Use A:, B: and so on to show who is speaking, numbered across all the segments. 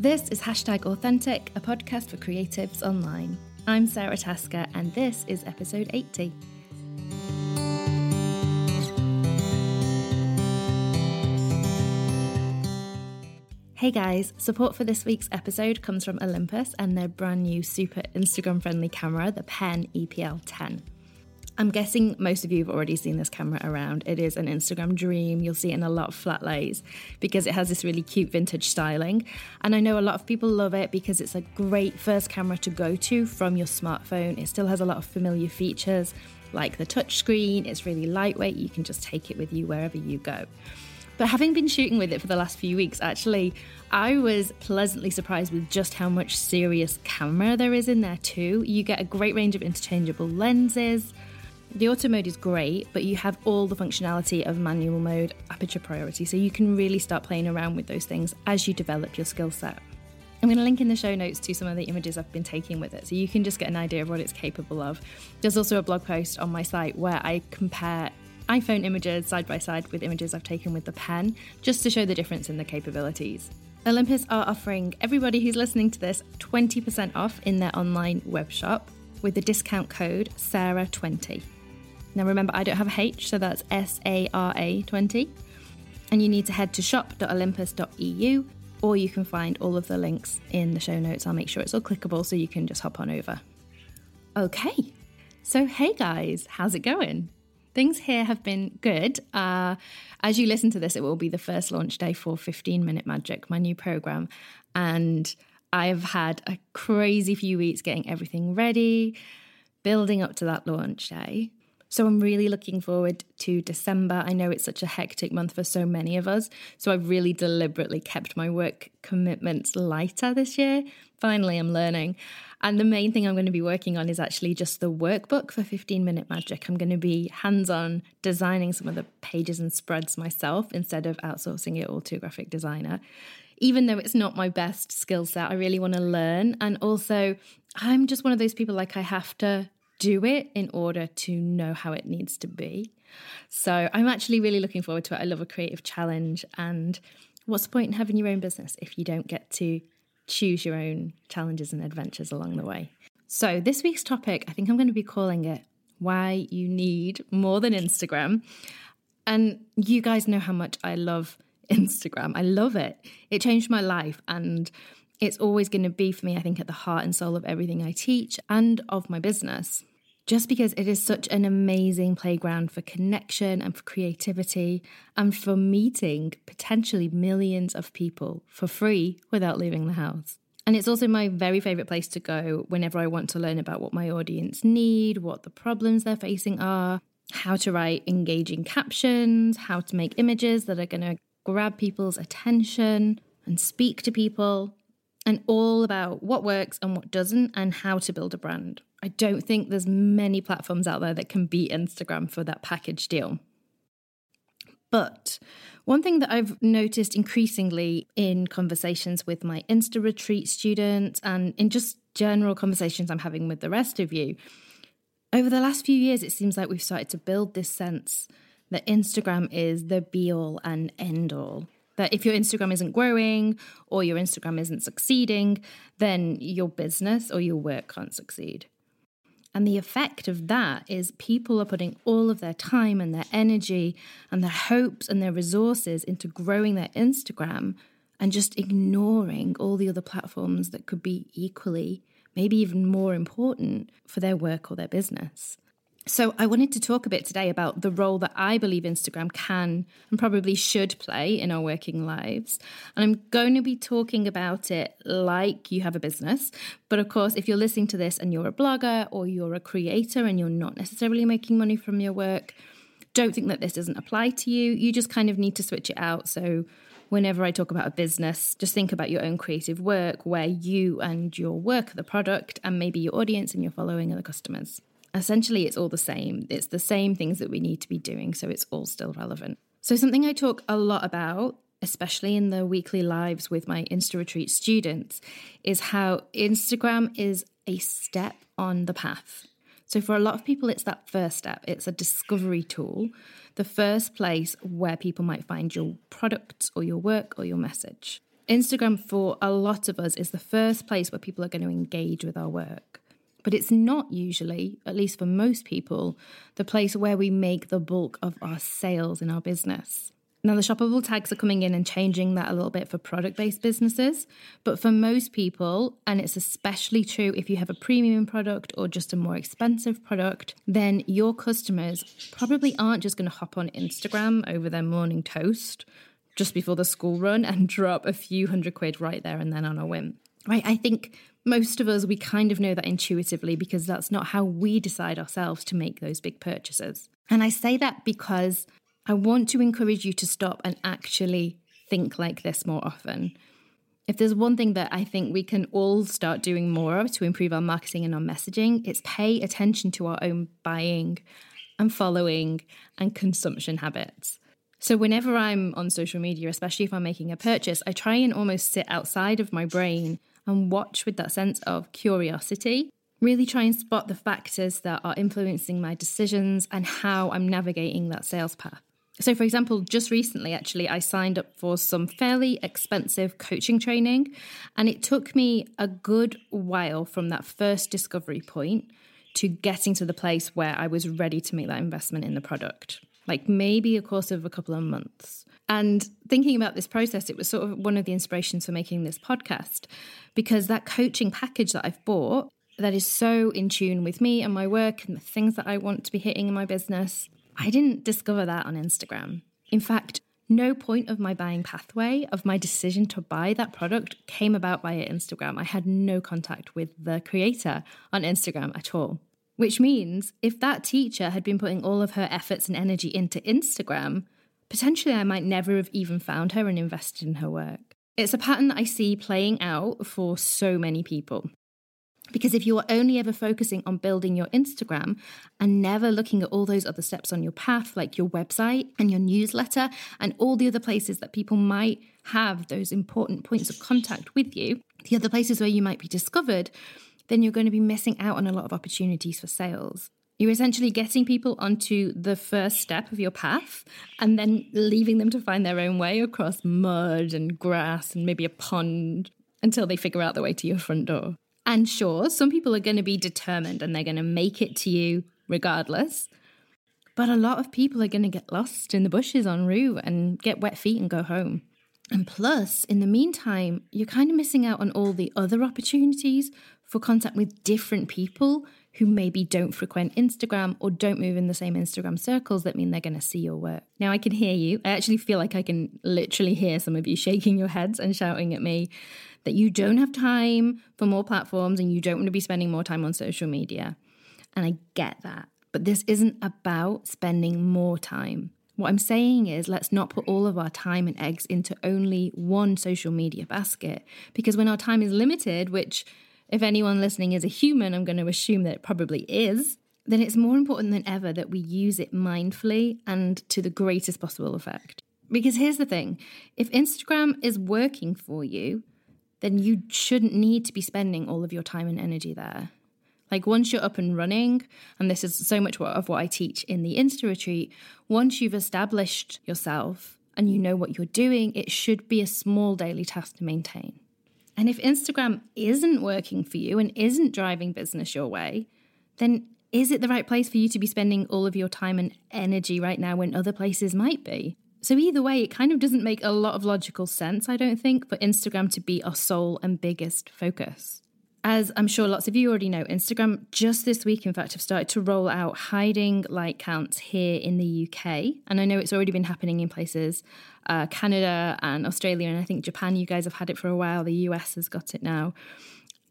A: This is Hashtag Authentic, a podcast for creatives online. I'm Sara Tasker, and this is episode 80. Hey guys, support for this week's episode comes from Olympus and their brand new super Instagram friendly camera, the Pen EPL 10. I'm guessing most of you have already seen this camera around. It is an Instagram dream. You'll see it in a lot of flat lays because it has this really cute vintage styling. And I know a lot of people love it because it's a great first camera to go to from your smartphone. It still has a lot of familiar features like the touchscreen, it's really lightweight. You can just take it with you wherever you go. But having been shooting with it for the last few weeks, actually, I was pleasantly surprised with just how much serious camera there is in there, too. You get a great range of interchangeable lenses, the auto mode is great, but you have all the functionality of manual mode, aperture priority, so you can really start playing around with those things as you develop your skill set. I'm going to link in the show notes to some of the images I've been taking with it so you can just get an idea of what it's capable of. There's also a blog post on my site where I compare iPhone images side by side with images I've taken with the pen just to show the difference in the capabilities. Olympus are offering everybody who's listening to this 20% off in their online web shop with the discount code SARA20. Now remember, I don't have a H, so that's S A R A 20. And you need to head to shop.olympus.eu, or you can find all of the links in the show notes. I'll make sure it's all clickable so you can just hop on over. Okay, so hey guys, how's it going? Things here have been good. Uh, as you listen to this, it will be the first launch day for 15 Minute Magic, my new program. And I've had a crazy few weeks getting everything ready, building up to that launch day. So I'm really looking forward to December. I know it's such a hectic month for so many of us. So I've really deliberately kept my work commitments lighter this year. Finally, I'm learning. And the main thing I'm going to be working on is actually just the workbook for 15 Minute Magic. I'm going to be hands on designing some of the pages and spreads myself instead of outsourcing it all to a graphic designer. Even though it's not my best skill set, I really want to learn. And also, I'm just one of those people like I have to do it in order to know how it needs to be. So I'm actually really looking forward to it. I love a creative challenge. And what's the point in having your own business if you don't get to choose your own challenges and adventures along the way? So this week's topic, I think I'm going to be calling it Why You Need More Than Instagram. And you guys know how much I love Instagram. I love it. It changed my life and it's always going to be for me, I think, at the heart and soul of everything I teach and of my business just because it is such an amazing playground for connection and for creativity and for meeting potentially millions of people for free without leaving the house. And it's also my very favorite place to go whenever I want to learn about what my audience need, what the problems they're facing are, how to write engaging captions, how to make images that are going to grab people's attention and speak to people, and all about what works and what doesn't and how to build a brand. I don't think there's many platforms out there that can beat Instagram for that package deal. But one thing that I've noticed increasingly in conversations with my Insta retreat students and in just general conversations I'm having with the rest of you, over the last few years, it seems like we've started to build this sense that Instagram is the be all and end all. That if your Instagram isn't growing or your Instagram isn't succeeding, then your business or your work can't succeed. And the effect of that is people are putting all of their time and their energy and their hopes and their resources into growing their Instagram and just ignoring all the other platforms that could be equally, maybe even more important for their work or their business. So, I wanted to talk a bit today about the role that I believe Instagram can and probably should play in our working lives. And I'm going to be talking about it like you have a business. But of course, if you're listening to this and you're a blogger or you're a creator and you're not necessarily making money from your work, don't think that this doesn't apply to you. You just kind of need to switch it out. So, whenever I talk about a business, just think about your own creative work where you and your work are the product, and maybe your audience and your following are the customers essentially it's all the same. It's the same things that we need to be doing, so it's all still relevant. So, something I talk a lot about, especially in the weekly lives with my Insta Retreat students, is how Instagram is a step on the path. So, for a lot of people, it's that first step. It's a discovery tool, the first place where people might find your products or your work or your message. Instagram, for a lot of us, is the first place where people are going to engage with our work. But it's not usually, at least for most people, the place where we make the bulk of our sales in our business. Now, the shoppable tags are coming in and changing that a little bit for product based businesses. But for most people, and it's especially true if you have a premium product or just a more expensive product, then your customers probably aren't just going to hop on Instagram over their morning toast just before the school run and drop a few hundred quid right there and then on a whim. Right? I think most of us, we kind of know that intuitively because that's not how we decide ourselves to make those big purchases. And I say that because I want to encourage you to stop and actually think like this more often. If there's one thing that I think we can all start doing more of to improve our marketing and our messaging, it's pay attention to our own buying and following and consumption habits. So, whenever I'm on social media, especially if I'm making a purchase, I try and almost sit outside of my brain and watch with that sense of curiosity. Really try and spot the factors that are influencing my decisions and how I'm navigating that sales path. So, for example, just recently, actually, I signed up for some fairly expensive coaching training, and it took me a good while from that first discovery point to getting to the place where I was ready to make that investment in the product, like maybe a course of a couple of months. And thinking about this process, it was sort of one of the inspirations for making this podcast because that coaching package that I've bought that is so in tune with me and my work and the things that I want to be hitting in my business I didn't discover that on Instagram. In fact, no point of my buying pathway, of my decision to buy that product, came about via Instagram. I had no contact with the creator on Instagram at all. Which means if that teacher had been putting all of her efforts and energy into Instagram, potentially I might never have even found her and invested in her work. It's a pattern that I see playing out for so many people. Because if you're only ever focusing on building your Instagram and never looking at all those other steps on your path, like your website and your newsletter and all the other places that people might have those important points of contact with you, the other places where you might be discovered, then you're going to be missing out on a lot of opportunities for sales. You're essentially getting people onto the first step of your path and then leaving them to find their own way across mud and grass and maybe a pond until they figure out the way to your front door. And sure, some people are going to be determined and they're going to make it to you regardless. But a lot of people are going to get lost in the bushes en route and get wet feet and go home. And plus, in the meantime, you're kind of missing out on all the other opportunities for contact with different people who maybe don't frequent Instagram or don't move in the same Instagram circles that mean they're going to see your work. Now, I can hear you. I actually feel like I can literally hear some of you shaking your heads and shouting at me that you don't have time for more platforms and you don't want to be spending more time on social media. And I get that. But this isn't about spending more time. What I'm saying is, let's not put all of our time and eggs into only one social media basket. Because when our time is limited, which, if anyone listening is a human, I'm going to assume that it probably is, then it's more important than ever that we use it mindfully and to the greatest possible effect. Because here's the thing if Instagram is working for you, then you shouldn't need to be spending all of your time and energy there. Like once you're up and running, and this is so much of what I teach in the Insta retreat, once you've established yourself and you know what you're doing, it should be a small daily task to maintain. And if Instagram isn't working for you and isn't driving business your way, then is it the right place for you to be spending all of your time and energy right now when other places might be? So, either way, it kind of doesn't make a lot of logical sense, I don't think, for Instagram to be our sole and biggest focus. As I'm sure lots of you already know, Instagram just this week, in fact, have started to roll out hiding like counts here in the UK. And I know it's already been happening in places, uh, Canada and Australia, and I think Japan, you guys have had it for a while. The US has got it now.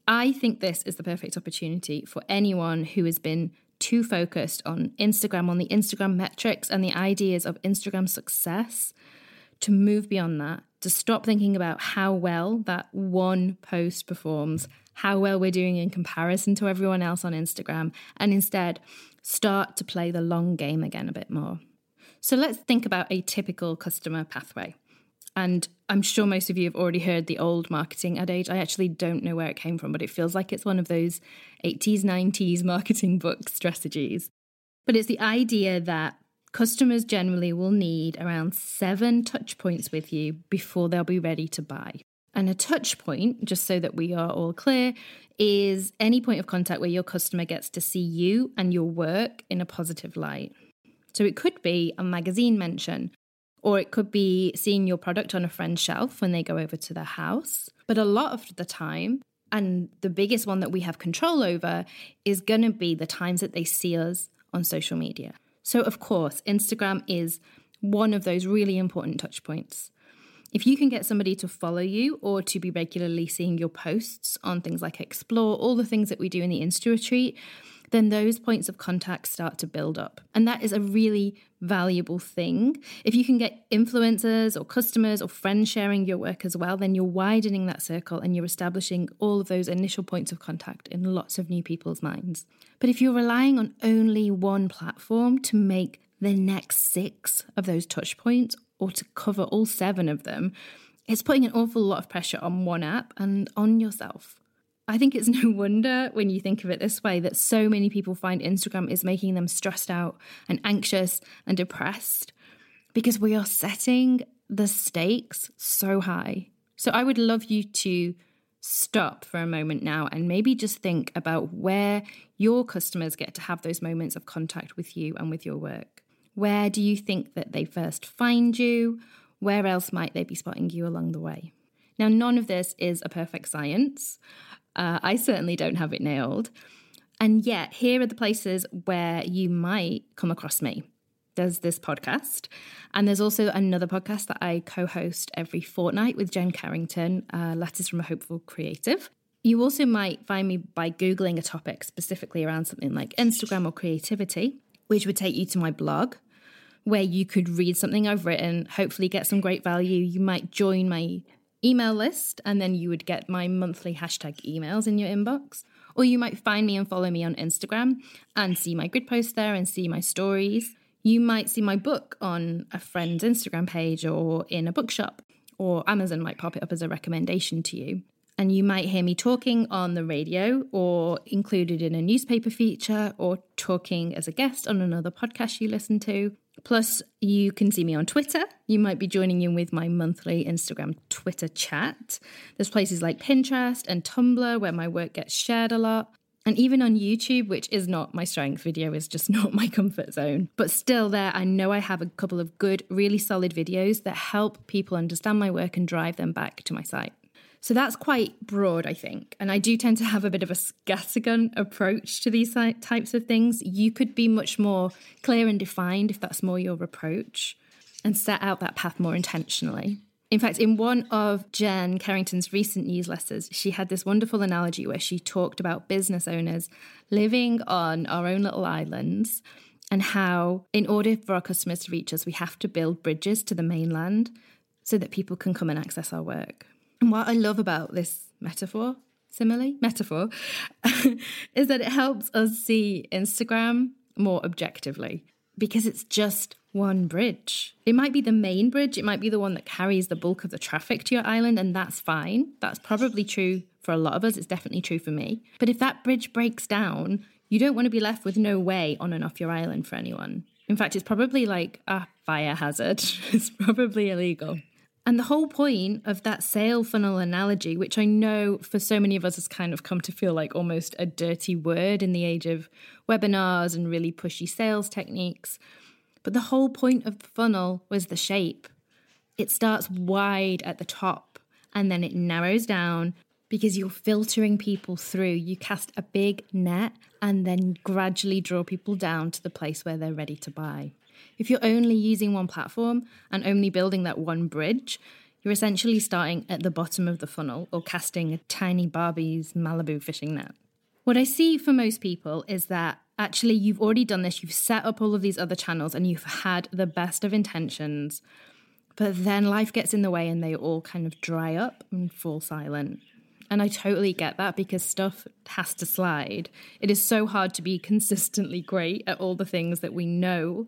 A: I think this is the perfect opportunity for anyone who has been too focused on Instagram, on the Instagram metrics and the ideas of Instagram success, to move beyond that, to stop thinking about how well that one post performs, how well we're doing in comparison to everyone else on Instagram, and instead start to play the long game again a bit more. So let's think about a typical customer pathway. And I'm sure most of you have already heard the old marketing adage. I actually don't know where it came from, but it feels like it's one of those 80s, 90s marketing book strategies. But it's the idea that customers generally will need around seven touch points with you before they'll be ready to buy. And a touch point, just so that we are all clear, is any point of contact where your customer gets to see you and your work in a positive light. So it could be a magazine mention, or it could be seeing your product on a friend's shelf when they go over to their house. But a lot of the time, and the biggest one that we have control over, is going to be the times that they see us on social media. So, of course, Instagram is one of those really important touch points. If you can get somebody to follow you or to be regularly seeing your posts on things like Explore, all the things that we do in the Insta Retreat, then those points of contact start to build up. And that is a really valuable thing. If you can get influencers or customers or friends sharing your work as well, then you're widening that circle and you're establishing all of those initial points of contact in lots of new people's minds. But if you're relying on only one platform to make the next six of those touch points or to cover all seven of them, it's putting an awful lot of pressure on one app and on yourself. I think it's no wonder when you think of it this way that so many people find Instagram is making them stressed out and anxious and depressed because we are setting the stakes so high. So I would love you to stop for a moment now and maybe just think about where your customers get to have those moments of contact with you and with your work. Where do you think that they first find you? Where else might they be spotting you along the way? Now, none of this is a perfect science. Uh, I certainly don't have it nailed. And yet, here are the places where you might come across me. There's this podcast, and there's also another podcast that I co host every fortnight with Jen Carrington, uh, Letters from a Hopeful Creative. You also might find me by Googling a topic specifically around something like Instagram or creativity, which would take you to my blog, where you could read something I've written, hopefully get some great value. You might join my email list, and then you would get my monthly hashtag emails in your inbox. Or you might find me and follow me on Instagram and see my grid posts there and see my stories. You might see my book on a friend's Instagram page or in a bookshop, or Amazon might pop it up as a recommendation to you. And you might hear me talking on the radio or included in a newspaper feature or talking as a guest on another podcast you listen to. Plus, you can see me on Twitter. You might be joining in with my monthly Instagram Twitter chat. There's places like Pinterest and Tumblr where my work gets shared a lot. And even on YouTube, which is not my strength, video is just not my comfort zone. But still, there, I know I have a couple of good, really solid videos that help people understand my work and drive them back to my site. So that's quite broad, I think. And I do tend to have a bit of a scattergun approach to these types of things. You could be much more clear and defined if that's more your approach and set out that path more intentionally. In fact, in one of Jen Carrington's recent newsletters, she had this wonderful analogy where she talked about business owners living on our own little islands and how, in order for our customers to reach us, we have to build bridges to the mainland so that people can come and access our work. What I love about this metaphor, simile, metaphor, is that it helps us see Instagram more objectively because it's just one bridge. It might be the main bridge, it might be the one that carries the bulk of the traffic to your island, and that's fine. That's probably true for a lot of us. It's definitely true for me. But if that bridge breaks down, you don't want to be left with no way on and off your island for anyone. In fact, it's probably like a fire hazard. it's probably illegal. And the whole point of that sale funnel analogy, which I know for so many of us has kind of come to feel like almost a dirty word in the age of webinars and really pushy sales techniques, but the whole point of the funnel was the shape. It starts wide at the top and then it narrows down because you're filtering people through. You cast a big net and then gradually draw people down to the place where they're ready to buy. If you're only using one platform and only building that one bridge, you're essentially starting at the bottom of the funnel or casting a tiny Barbie's Malibu fishing net. What I see for most people is that actually you've already done this, you've set up all of these other channels and you've had the best of intentions, but then life gets in the way and they all kind of dry up and fall silent. And I totally get that because stuff has to slide. It is so hard to be consistently great at all the things that we know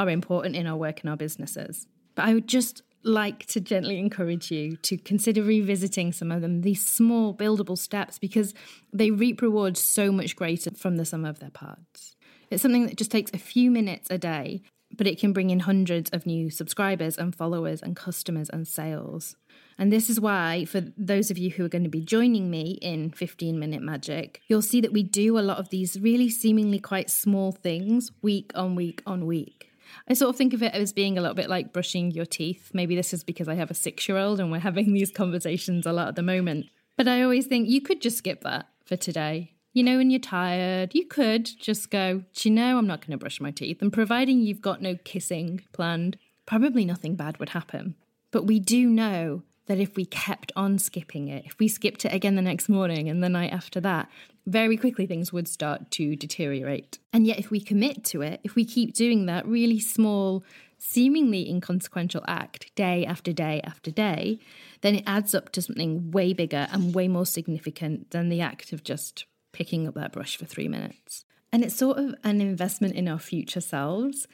A: are important in our work and our businesses. But I would just like to gently encourage you to consider revisiting some of them, these small buildable steps, because they reap rewards so much greater from the sum of their parts. It's something that just takes a few minutes a day but it can bring in hundreds of new subscribers and followers and customers and sales. And this is why, for those of you who are going to be joining me in 15 Minute Magic, you'll see that we do a lot of these really seemingly quite small things week on week on week. I sort of think of it as being a little bit like brushing your teeth. Maybe this is because I have a six year old and we're having these conversations a lot at the moment. But I always think you could just skip that for today. You know, when you're tired, you could just go, Do you know, I'm not going to brush my teeth. And providing you've got no kissing planned, probably nothing bad would happen. But we do know that if we kept on skipping it, if we skipped it again the next morning and the night after that, very quickly things would start to deteriorate. And yet, if we commit to it, if we keep doing that really small, seemingly inconsequential act day after day after day, then it adds up to something way bigger and way more significant than the act of just picking up that brush for three minutes. And it's sort of an investment in our future selves.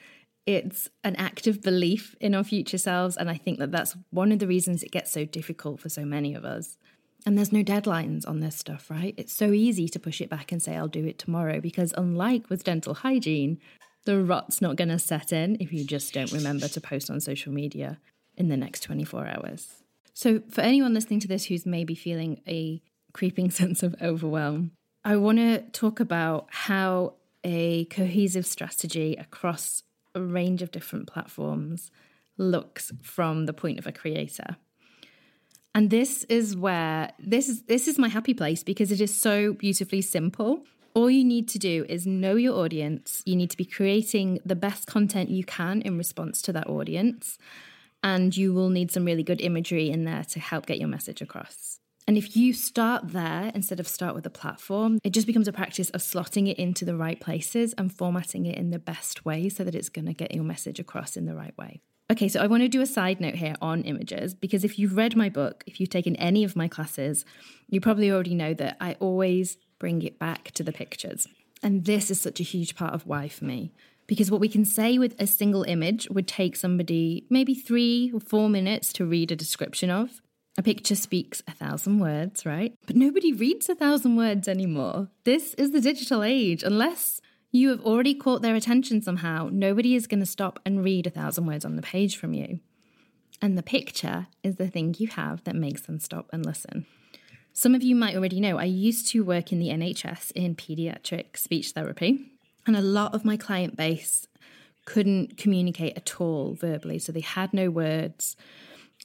A: It's an act of belief in our future selves. And I think that that's one of the reasons it gets so difficult for so many of us. And there's no deadlines on this stuff, right? It's so easy to push it back and say, I'll do it tomorrow, because unlike with dental hygiene, the rot's not going to set in if you just don't remember to post on social media in the next 24 hours. So, for anyone listening to this who's maybe feeling a creeping sense of overwhelm, I want to talk about how a cohesive strategy across a range of different platforms looks from the point of a creator. And this is where this is this is my happy place because it is so beautifully simple. All you need to do is know your audience. You need to be creating the best content you can in response to that audience. And you will need some really good imagery in there to help get your message across. And if you start there instead of start with a platform, it just becomes a practice of slotting it into the right places and formatting it in the best way so that it's going to get your message across in the right way. Okay, so I want to do a side note here on images because if you've read my book, if you've taken any of my classes, you probably already know that I always bring it back to the pictures. And this is such a huge part of why for me. Because what we can say with a single image would take somebody maybe three or four minutes to read a description of. A picture speaks a thousand words, right? But nobody reads a thousand words anymore. This is the digital age. Unless you have already caught their attention somehow, nobody is going to stop and read a thousand words on the page from you. And the picture is the thing you have that makes them stop and listen. Some of you might already know I used to work in the NHS in pediatric speech therapy, and a lot of my client base couldn't communicate at all verbally. So they had no words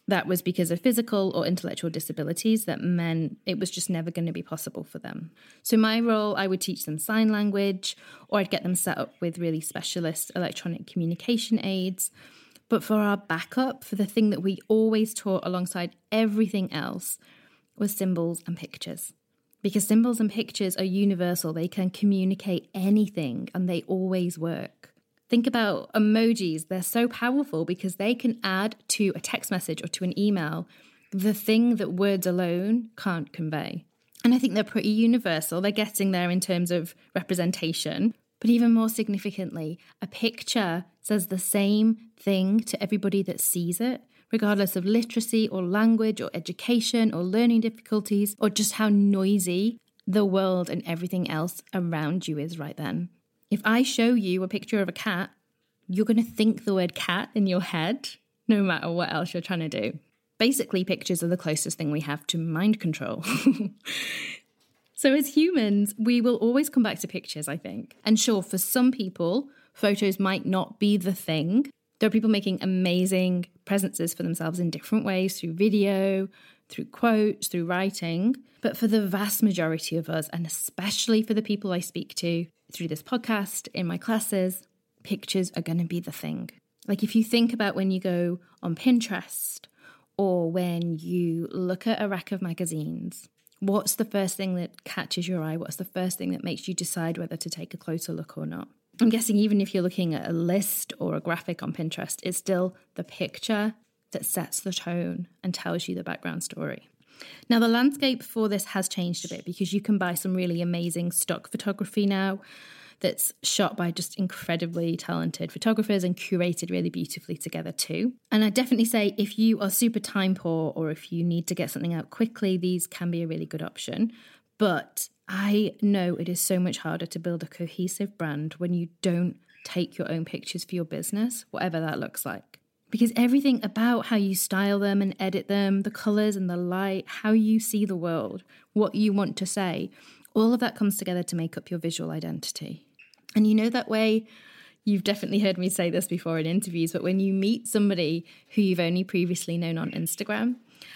A: that was because of physical or intellectual disabilities that meant it was just never going to be possible for them. So, my role, I would teach them sign language or I'd get them set up with really specialist electronic communication aids. But for our backup, for the thing that we always taught alongside everything else, was symbols and pictures. Because symbols and pictures are universal, they can communicate anything and they always work. Think about emojis. They're so powerful because they can add to a text message or to an email the thing that words alone can't convey. And I think they're pretty universal. They're getting there in terms of representation. But even more significantly, a picture says the same thing to everybody that sees it, regardless of literacy or language or education or learning difficulties or just how noisy the world and everything else around you is right then. If I show you a picture of a cat, you're going to think the word cat in your head, no matter what else you're trying to do. Basically, pictures are the closest thing we have to mind control. so, as humans, we will always come back to pictures, I think. And sure, for some people, photos might not be the thing. There are people making amazing presences for themselves in different ways through video, through quotes, through writing. But for the vast majority of us, and especially for the people I speak to, through this podcast, in my classes, pictures are going to be the thing. Like if you think about when you go on Pinterest or when you look at a rack of magazines, what's the first thing that catches your eye? What's the first thing that makes you decide whether to take a closer look or not? I'm guessing even if you're looking at a list or a graphic on Pinterest, it's still the picture that sets the tone and tells you the background story. Now, the landscape for this has changed a bit because you can buy some really amazing stock photography now that's shot by just incredibly talented photographers and curated really beautifully together too. And I definitely say if you are super time poor or if you need to get something out quickly, these can be a really good option. But I know it is so much harder to build a cohesive brand when you don't take your own pictures for your business, whatever that looks like. Because everything about how you style them and edit them, the colors and the light, how you see the world, what you want to say, all of that comes together to make up your visual identity. And you know that way, you've definitely heard me say this before in interviews, but when you meet somebody who you've only previously known on Instagram,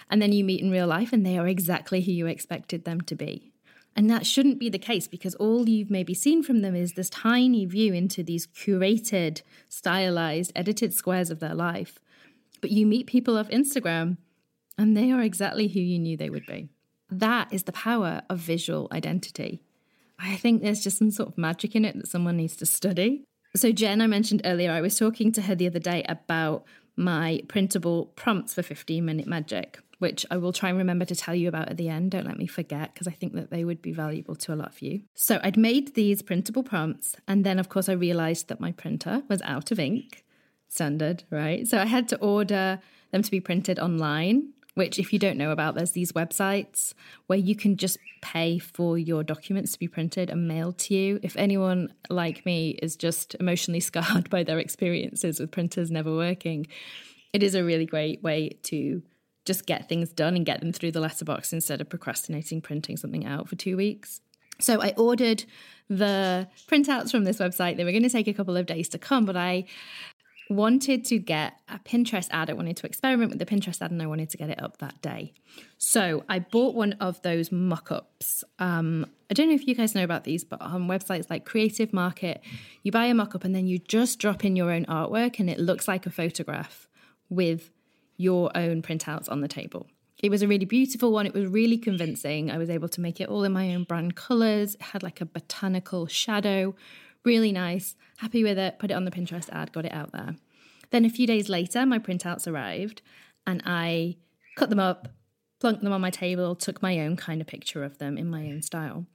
A: and then you meet in real life and they are exactly who you expected them to be. And that shouldn't be the case because all you've maybe seen from them is this tiny view into these curated, stylized, edited squares of their life. But you meet people off Instagram and they are exactly who you knew they would be. That is the power of visual identity. I think there's just some sort of magic in it that someone needs to study. So, Jen, I mentioned earlier, I was talking to her the other day about my printable prompts for 15 minute magic, which I will try and remember to tell you about at the end. Don't let me forget, because I think that they would be valuable to a lot of you. So, I'd made these printable prompts, and then, of course, I realized that my printer was out of ink. Standard, right? So, I had to order them to be printed online which, if you don't know about, there's these websites where you can just pay for your documents to be printed and mailed to you. If anyone like me is just emotionally scarred by their experiences with printers never working, it is a really great way to just get things done and get them through the letterbox instead of procrastinating printing something out for two weeks. So I ordered the printouts from this website. They were going to take a couple of days to come, but I wanted to get a Pinterest ad. I wanted to experiment with the Pinterest ad and I wanted to get it up that day. So I bought one of those mock ups. Um, I don't know if you guys know about these, but on websites like Creative Market, you buy a mock up and then you just drop in your own artwork and it looks like a photograph with your own printouts on the table. It was a really beautiful one. It was really convincing. I was able to make it all in my own brand colors. It had like a botanical shadow, Really nice. Happy with it. Put it on the Pinterest ad, got it out there. Then a few days later, my printouts arrived and I cut them up, plunked them on my table, took my own kind of picture of them in my own style.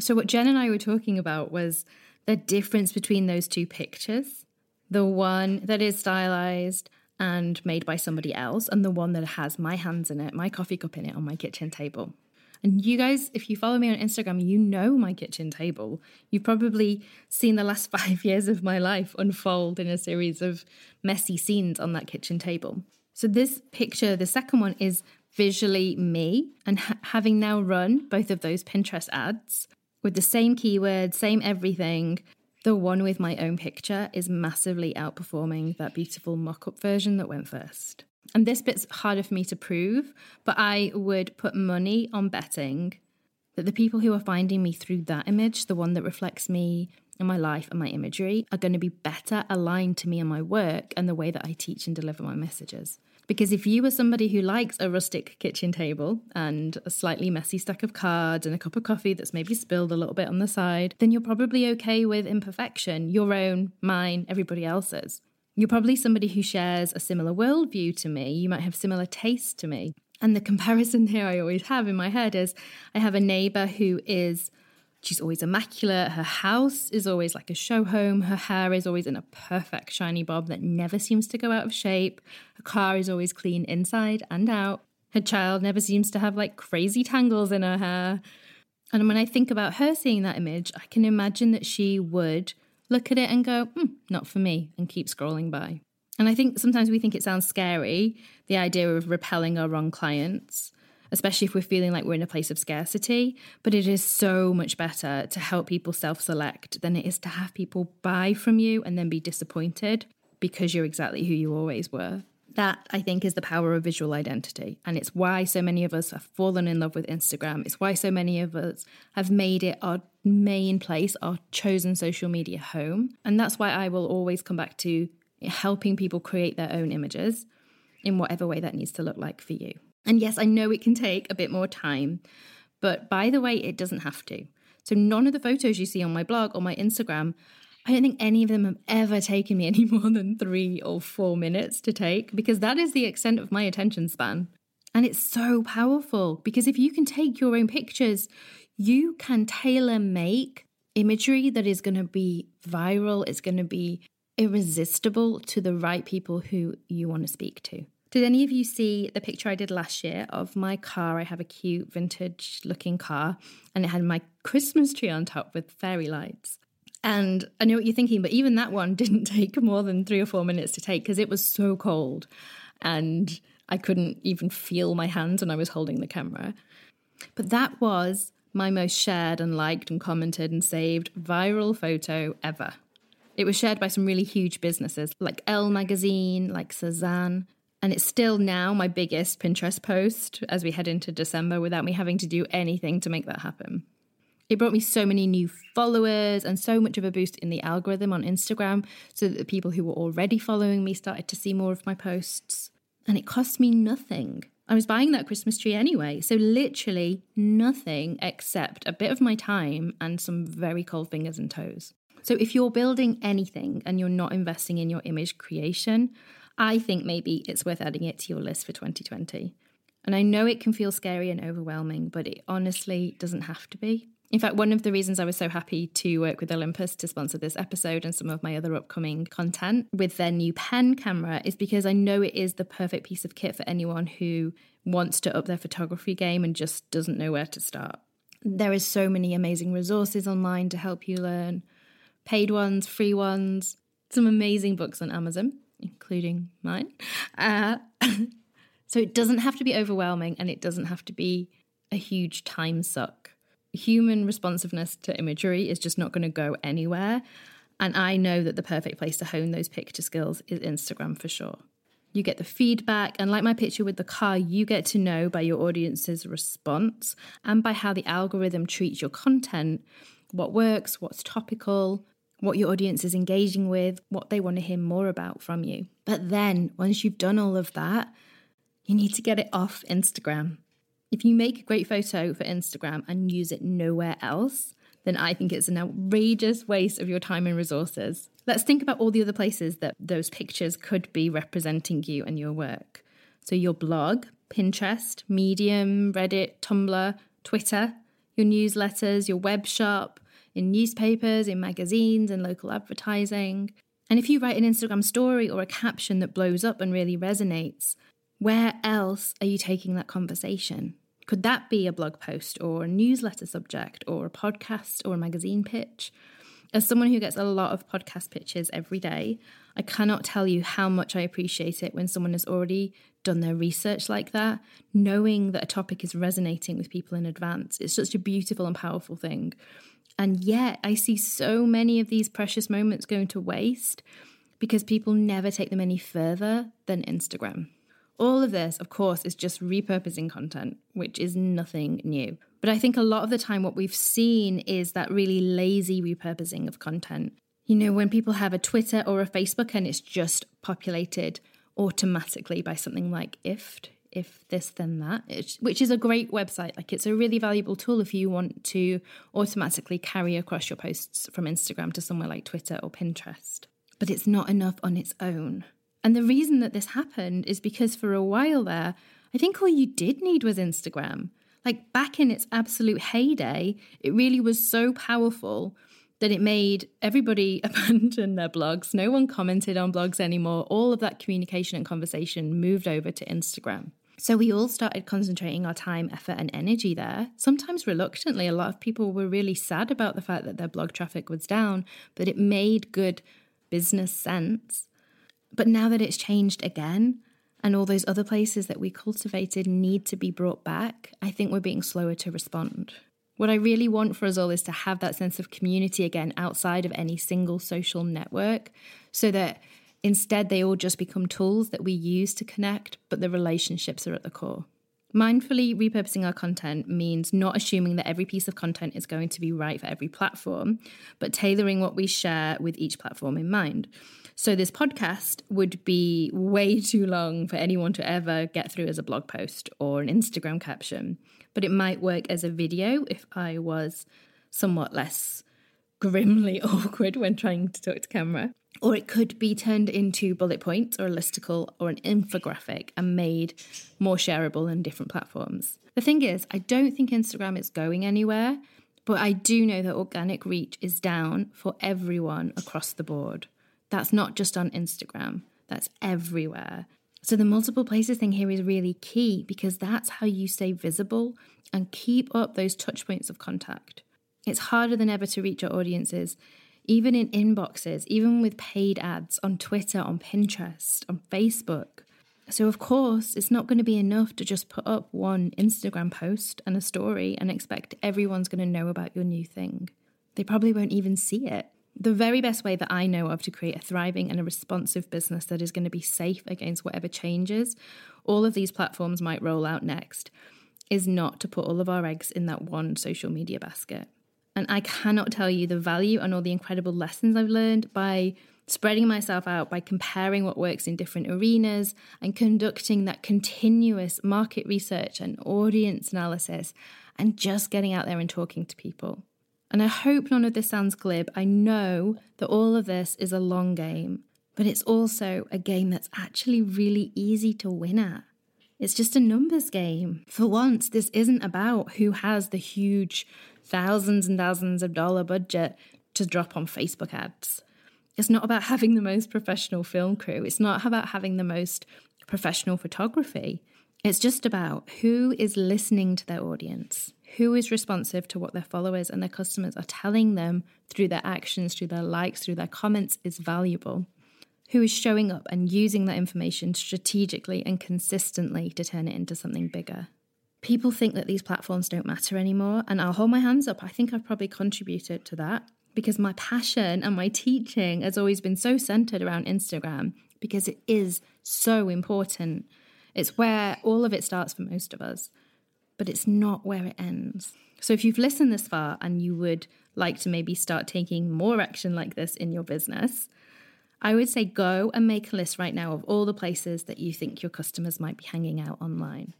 A: So, what Jen and I were talking about was the difference between those two pictures the one that is stylized and made by somebody else, and the one that has my hands in it, my coffee cup in it on my kitchen table. And you guys, if you follow me on Instagram, you know my kitchen table. You've probably seen the last five years of my life unfold in a series of messy scenes on that kitchen table. So, this picture, the second one, is visually me. And ha- having now run both of those Pinterest ads with the same keywords, same everything, the one with my own picture is massively outperforming that beautiful mock up version that went first and this bit's harder for me to prove, but I would put money on betting that the people who are finding me through that image, the one that reflects me and my life and my imagery, are going to be better aligned to me and my work and the way that I teach and deliver my messages. Because if you are somebody who likes a rustic kitchen table and a slightly messy stack of cards and a cup of coffee that's maybe spilled a little bit on the side, then you're probably okay with imperfection, your own, mine, everybody else's. You're probably somebody who shares a similar worldview to me. You might have similar tastes to me. And the comparison here I always have in my head is I have a neighbor who is, she's always immaculate. Her house is always like a show home. Her hair is always in a perfect shiny bob that never seems to go out of shape. Her car is always clean inside and out. Her child never seems to have like crazy tangles in her hair. And when I think about her seeing that image, I can imagine that she would look at it and go, hmm, not for me, and keep scrolling by. And I think sometimes we think it sounds scary, the idea of repelling our wrong clients, especially if we're feeling like we're in a place of scarcity. But it is so much better to help people self select than it is to have people buy from you and then be disappointed because you're exactly who you always were. That, I think, is the power of visual identity. And it's why so many of us have fallen in love with Instagram. It's why so many of us have made it our main place, our chosen social media home. And that's why I will always come back to helping people create their own images in whatever way that needs to look like for you. And yes, I know it can take a bit more time, but by the way, it doesn't have to. So none of the photos you see on my blog or my Instagram, I don't think any of them have ever taken me any more than three or four minutes to take because that is the extent of my attention span. And it's so powerful because if you can take your own pictures, you can tailor make imagery that is going to be viral, it's going to be irresistible to the right people who you want to speak to. Did any of you see the picture I did last year of my car? I have a cute vintage looking car and it had my Christmas tree on top with fairy lights. And I know what you're thinking, but even that one didn't take more than three or four minutes to take because it was so cold and I couldn't even feel my hands when I was holding the camera. But that was my most shared and liked and commented and saved viral photo ever. It was shared by some really huge businesses like Elle Magazine, like Sézane, and it's still now my biggest Pinterest post as we head into December without me having to do anything to make that happen. It brought me so many new followers and so much of a boost in the algorithm on Instagram so that the people who were already following me started to see more of my posts. And it cost me nothing. I was buying that Christmas tree anyway, so literally nothing except a bit of my time and some very cold fingers and toes. So if you're building anything and you're not investing in your image creation, I think maybe it's worth adding it to your list for 2020. And I know it can feel scary and overwhelming, but it honestly doesn't have to be. In fact, one of the reasons I was so happy to work with Olympus to sponsor this episode and some of my other upcoming content with their new pen camera is because I know it is the perfect piece of kit for anyone who wants to up their photography game and just doesn't know where to start. There is so many amazing resources online to help you learn, paid ones, free ones, some amazing books on Amazon, including mine. Uh, so it doesn't have to be overwhelming and it doesn't have to be a huge time suck human responsiveness to imagery is just not going to go anywhere. And I know that the perfect place to hone those picture skills is Instagram for sure. You get the feedback, and like my picture with the car, you get to know by your audience's response and by how the algorithm treats your content what works, what's topical, what your audience is engaging with, what they want to hear more about from you. But then, once you've done all of that, you need to get it off Instagram. If you make a great photo for Instagram and use it nowhere else, then I think it's an outrageous waste of your time and resources. Let's think about all the other places that those pictures could be representing you and your work. So, your blog, Pinterest, Medium, Reddit, Tumblr, Twitter, your newsletters, your web shop, in newspapers, in magazines, and local advertising. And if you write an Instagram story or a caption that blows up and really resonates, where else are you taking that conversation? Could that be a blog post or a newsletter subject or a podcast or a magazine pitch? As someone who gets a lot of podcast pitches every day, I cannot tell you how much I appreciate it when someone has already done their research like that, knowing that a topic is resonating with people in advance. It's such a beautiful and powerful thing. And yet, I see so many of these precious moments going to waste because people never take them any further than Instagram. All of this, of course, is just repurposing content, which is nothing new. But I think a lot of the time, what we've seen is that really lazy repurposing of content. You know, when people have a Twitter or a Facebook and it's just populated automatically by something like IFTTT, if this then that. Which is a great website. Like it's a really valuable tool if you want to automatically carry across your posts from instagram to somewhere like twitter or pinterest. But it's not enough on its own. And the reason that this happened is because for a while there, I think all you did need was Instagram. Like back in its absolute heyday, it really was so powerful that it made everybody abandon their blogs. No one commented on blogs anymore. All of that communication and conversation moved over to Instagram. So we all started concentrating our time, effort, and energy there. Sometimes reluctantly, a lot of people were really sad about the fact that their blog traffic was down, but it made good business sense but now that it's changed again, and all those other places that we cultivated need to be brought back, I think we're being slower to respond. What I really want for us all is to have that sense of community again outside of any single social network so that instead they all just become tools that we use to connect, but the relationships are at the core. Mindfully repurposing our content means not assuming that every piece of content is going to be right for every platform, but tailoring what we share with each platform in mind. So, this podcast would be way too long for anyone to ever get through as a blog post or an Instagram caption, but it might work as a video if I was somewhat less grimly awkward when trying to talk to camera. Or it could be turned into bullet points or a listicle or an infographic and made more shareable on different platforms. The thing is, I don't think Instagram is going anywhere, but I do know that organic reach is down for everyone across the board. That's not just on Instagram, that's everywhere. So the multiple places thing here is really key because that's how you stay visible and keep up those touch points of contact. It's harder than ever to reach your audiences even in inboxes, even with paid ads on Twitter, on Pinterest, on Facebook. So, of course, it's not going to be enough to just put up one Instagram post and a story and expect everyone's going to know about your new thing. They probably won't even see it. The very best way that I know of to create a thriving and a responsive business that is going to be safe against whatever changes all of these platforms might roll out next is not to put all of our eggs in that one social media basket. And I cannot tell you the value and all the incredible lessons I've learned by spreading myself out, by comparing what works in different arenas and conducting that continuous market research and audience analysis and just getting out there and talking to people. And I hope none of this sounds glib. I know that all of this is a long game, but it's also a game that's actually really easy to win at. It's just a numbers game. For once, this isn't about who has the huge thousands and thousands of dollar budget to drop on Facebook ads. It's not about having the most professional film crew. It's not about having the most professional photography. It's just about who is listening to their audience, who is responsive to what their followers and their customers are telling them through their actions, through their likes, through their comments is valuable, who is showing up and using that information strategically and consistently to turn it into something bigger. People think that these platforms don't matter anymore, and I'll hold my hands up. I think I've probably contributed to that because my passion and my teaching has always been so centered around Instagram because it is so important it's where all of it starts for most of us, but it's not where it ends. So if you've listened this far and you would like to maybe start taking more action like this in your business, I would say go and make a list right now of all the places that you think your customers might be hanging out online.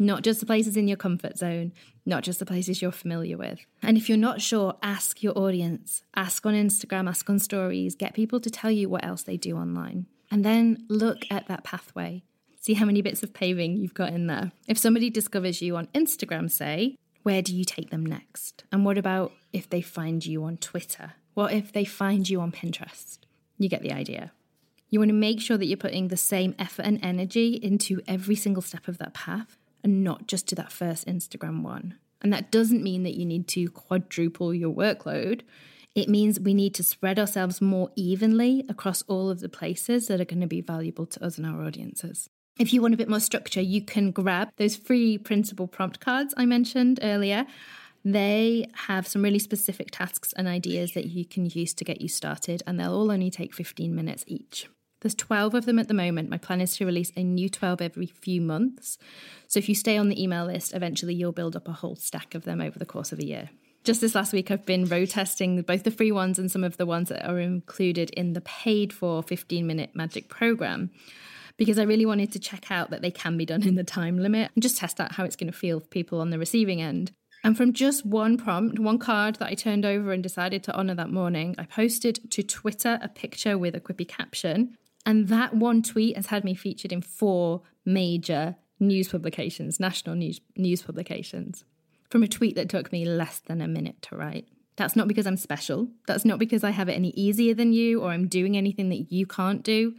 A: Not just the places in your comfort zone, not just the places you're familiar with. And if you're not sure, ask your audience. Ask on Instagram, ask on stories, get people to tell you what else they do online. And then look at that pathway. See how many bits of paving you've got in there. If somebody discovers you on Instagram, say, where do you take them next? And what about if they find you on Twitter? What if they find you on Pinterest? You get the idea. You want to make sure that you're putting the same effort and energy into every single step of that path and not just to that first Instagram one. And that doesn't mean that you need to quadruple your workload. It means we need to spread ourselves more evenly across all of the places that are going to be valuable to us and our audiences. If you want a bit more structure, you can grab those free printable prompt cards I mentioned earlier. They have some really specific tasks and ideas that you can use to get you started, and they'll all only take 15 minutes each. There's 12 of them at the moment. My plan is to release a new 12 every few months. So if you stay on the email list, eventually you'll build up a whole stack of them over the course of a year. Just this last week, I've been road testing both the free ones and some of the ones that are included in the paid for 15 minute magic program because I really wanted to check out that they can be done in the time limit and just test out how it's going to feel for people on the receiving end. And from just one prompt, one card that I turned over and decided to honour that morning, I posted to Twitter a picture with a quippy caption. And that one tweet has had me featured in four major news publications, national news, news publications, from a tweet that took me less than a minute to write. That's not because I'm special. That's not because I have it any easier than you or I'm doing anything that you can't do.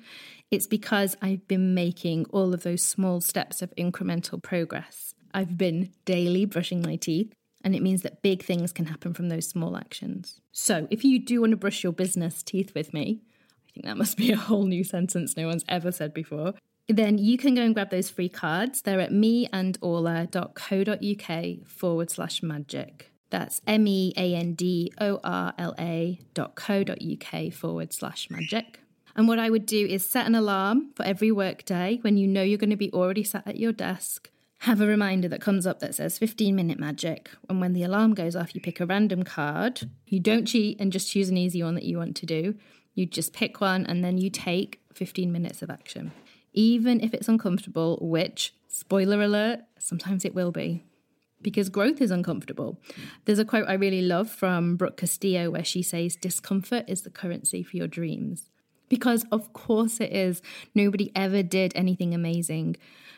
A: It's because I've been making all of those small steps of incremental progress. I've been daily brushing my teeth, and it means that big things can happen from those small actions. So, if you do want to brush your business teeth with me, I think that must be a whole new sentence no one's ever said before. Then you can go and grab those free cards. They're at meandorla.co.uk forward slash magic. That's M E A N D O R L A dot forward slash magic. And what I would do is set an alarm for every workday when you know you're going to be already sat at your desk. Have a reminder that comes up that says 15 minute magic. And when the alarm goes off, you pick a random card. You don't cheat and just choose an easy one that you want to do. You just pick one and then you take 15 minutes of action. Even if it's uncomfortable, which, spoiler alert, sometimes it will be because growth is uncomfortable. There's a quote I really love from Brooke Castillo where she says, Discomfort is the currency for your dreams because of course it is. Nobody ever did anything amazing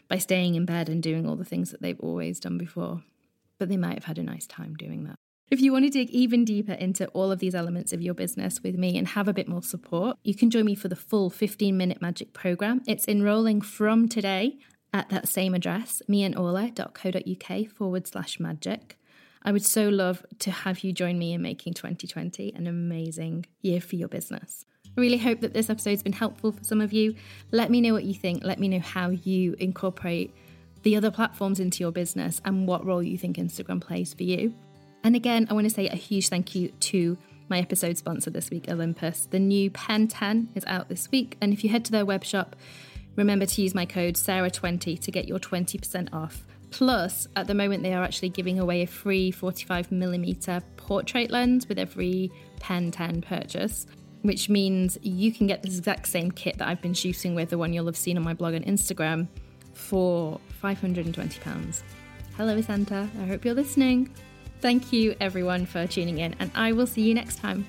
A: by staying in bed and doing all the things that they've always done before. But they might have had a nice time doing that. If you want to dig even deeper into all of these elements of your business with me and have a bit more support, you can join me for the full 15 minute magic program. It's enrolling from today at that same address, meandorla.co.uk forward slash magic. I would so love to have you join me in making 2020 an amazing year for your business. I really hope that this episode's been helpful for some of you. Let me know what you think. Let me know how you incorporate the other platforms into your business and what role you think Instagram plays for you. And again, I want to say a huge thank you to my episode sponsor this week, Olympus. The new Pen 10 is out this week, and if you head to their web shop, remember to use my code SARA20 to get your 20% off. Plus, at the moment, they are actually giving away a free 45mm portrait lens with every Pen 10 purchase, which means you can get this exact same kit that I've been shooting with, the one you'll have seen on my blog and Instagram, for £520. Hello, Santa. I hope you're listening. Thank you, everyone, for tuning in, and I will see you next time.